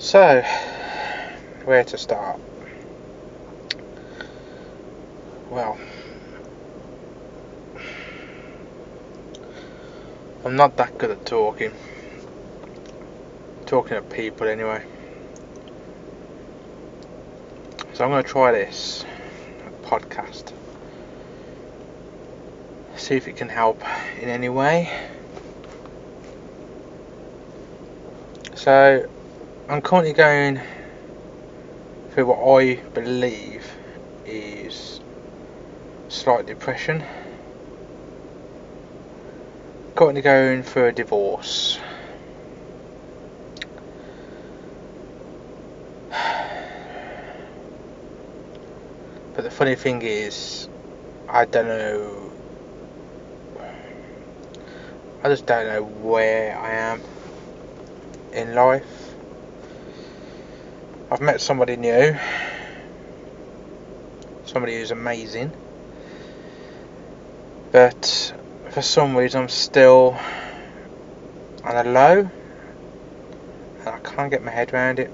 So, where to start? Well, I'm not that good at talking. Talking to people anyway. So I'm going to try this podcast. See if it can help in any way. So I'm currently going through what I believe is slight depression. Currently going through a divorce. But the funny thing is, I don't know. I just don't know where I am in life. I've met somebody new, somebody who's amazing, but for some reason I'm still on a low and I can't get my head around it.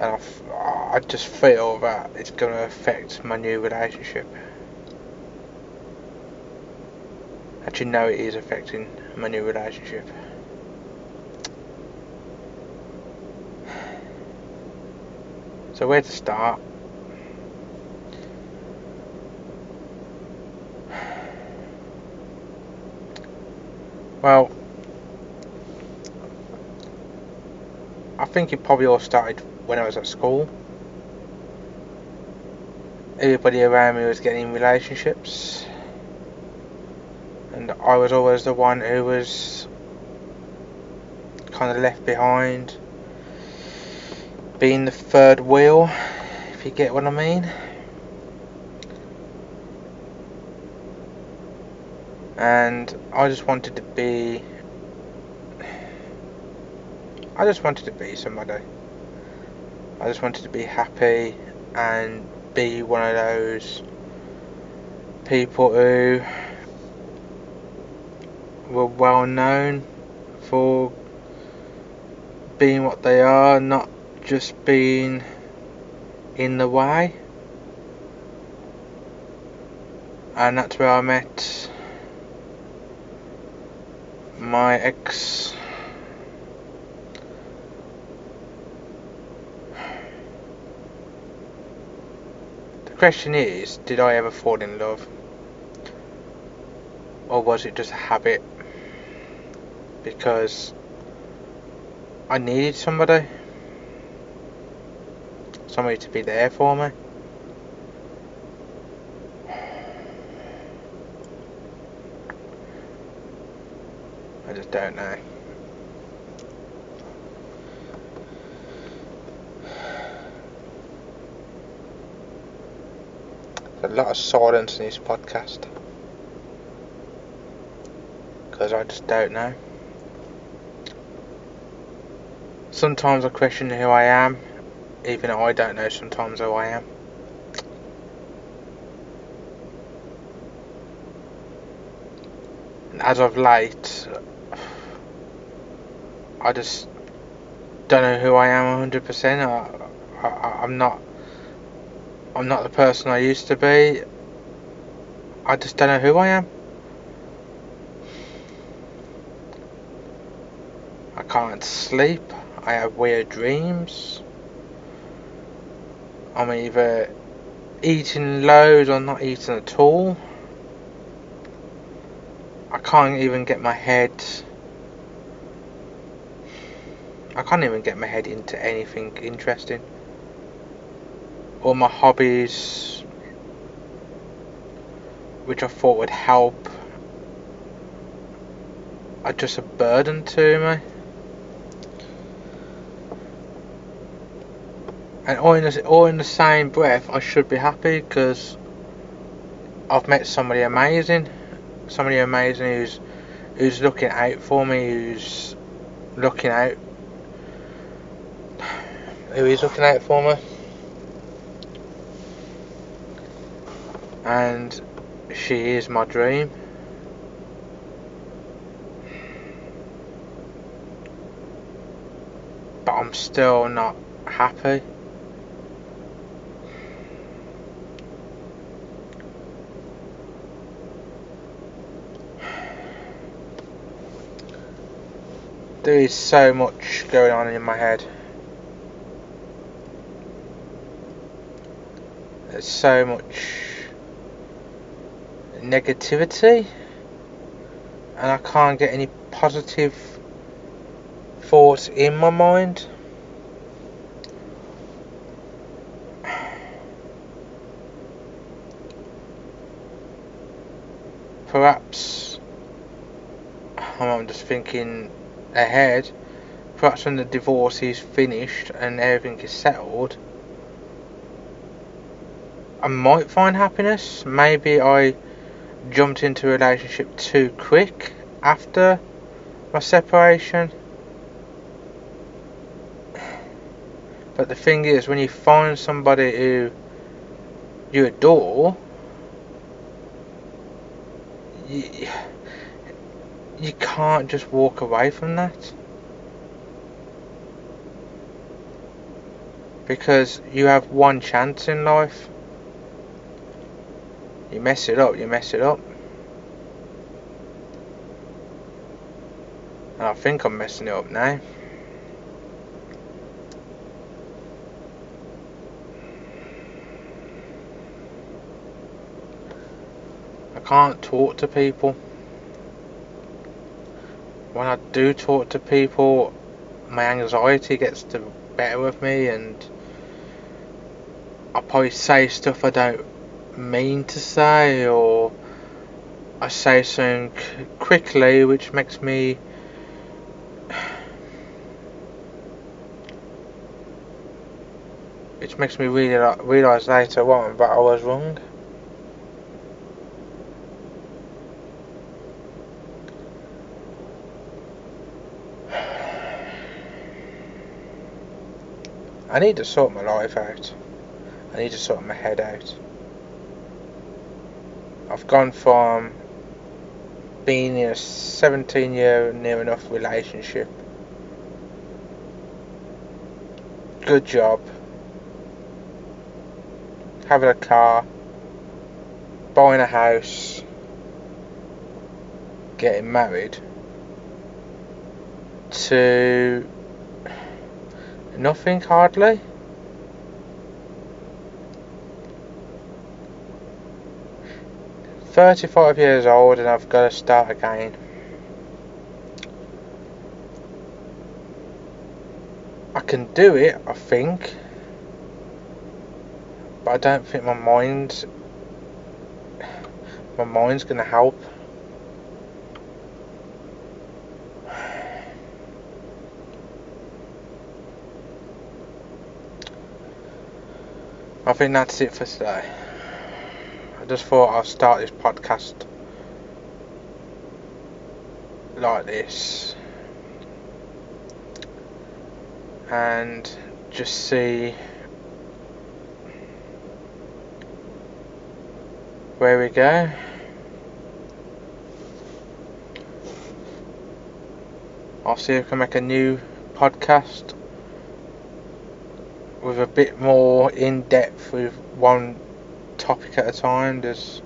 And I, just feel that it's going to affect my new relationship. Actually, no, it is affecting my new relationship. So where to start? Well, I think it probably all started when I was at school. Everybody around me was getting relationships, and I was always the one who was kind of left behind being the third wheel, if you get what I mean. And I just wanted to be. I just wanted to be somebody. I just wanted to be happy and be one of those people who were well known for being what they are, not just been in the way. And that's where I met my ex. The question is, did I ever fall in love? Or was it just a habit? Because I needed somebody somebody to be there for me. I just don't know. There's a lot of silence in this podcast. Because I just don't know. Sometimes I question who I am even I don't know sometimes who I am. And as of late, I just don't know who I am 100%. I, I, I'm not. I'm not the person I used to be. I just don't know who I am. I can't sleep. I have weird dreams. I'm either eating loads or not eating at all. I can't even get my head. I can't even get my head into anything interesting. All my hobbies, which I thought would help, are just a burden to me. And all in the, all in the same breath, I should be happy because I've met somebody amazing, somebody amazing who's who's looking out for me, who's looking out, who is looking out for me, and she is my dream. But I'm still not happy. There is so much going on in my head. There's so much negativity and I can't get any positive thoughts in my mind. Perhaps I'm just thinking ahead. Perhaps when the divorce is finished and everything is settled, I might find happiness. Maybe I jumped into a relationship too quick after my separation. But the thing is, when you find somebody who you adore, you, you can't just walk away from that. Because you have one chance in life. You mess it up, you mess it up. And I think I'm messing it up now. I can't talk to people. When I do talk to people, my anxiety gets the better of me and I probably say stuff I don't mean to say or I say something quickly which makes me which makes me really realise later on that I was wrong. I need to sort my life out. I need to sort my head out. I've gone from being in a 17 year near enough relationship, good job, having a car, buying a house, getting married, to nothing hardly. 35 years old and I've got to start again. I can do it, I think, but I don't think my mind, my mind's to help. I think that's it for today. I just thought I'll start this podcast like this and just see where we go. I'll see if I can make a new podcast with a bit more in depth with one topic at a time. There's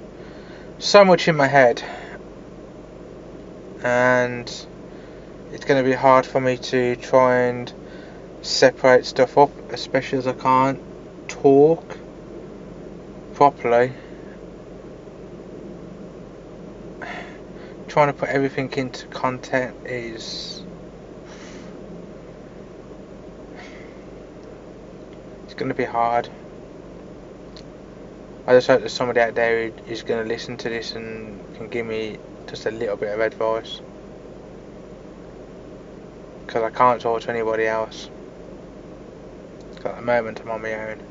so much in my head, and it's going to be hard for me to try and separate stuff up, especially as I can't talk properly. Trying to put everything into content is going to be hard. I just hope there's somebody out there who is going to listen to this and can give me just a little bit of advice. Because I can't talk to anybody else. At the moment I'm on my own.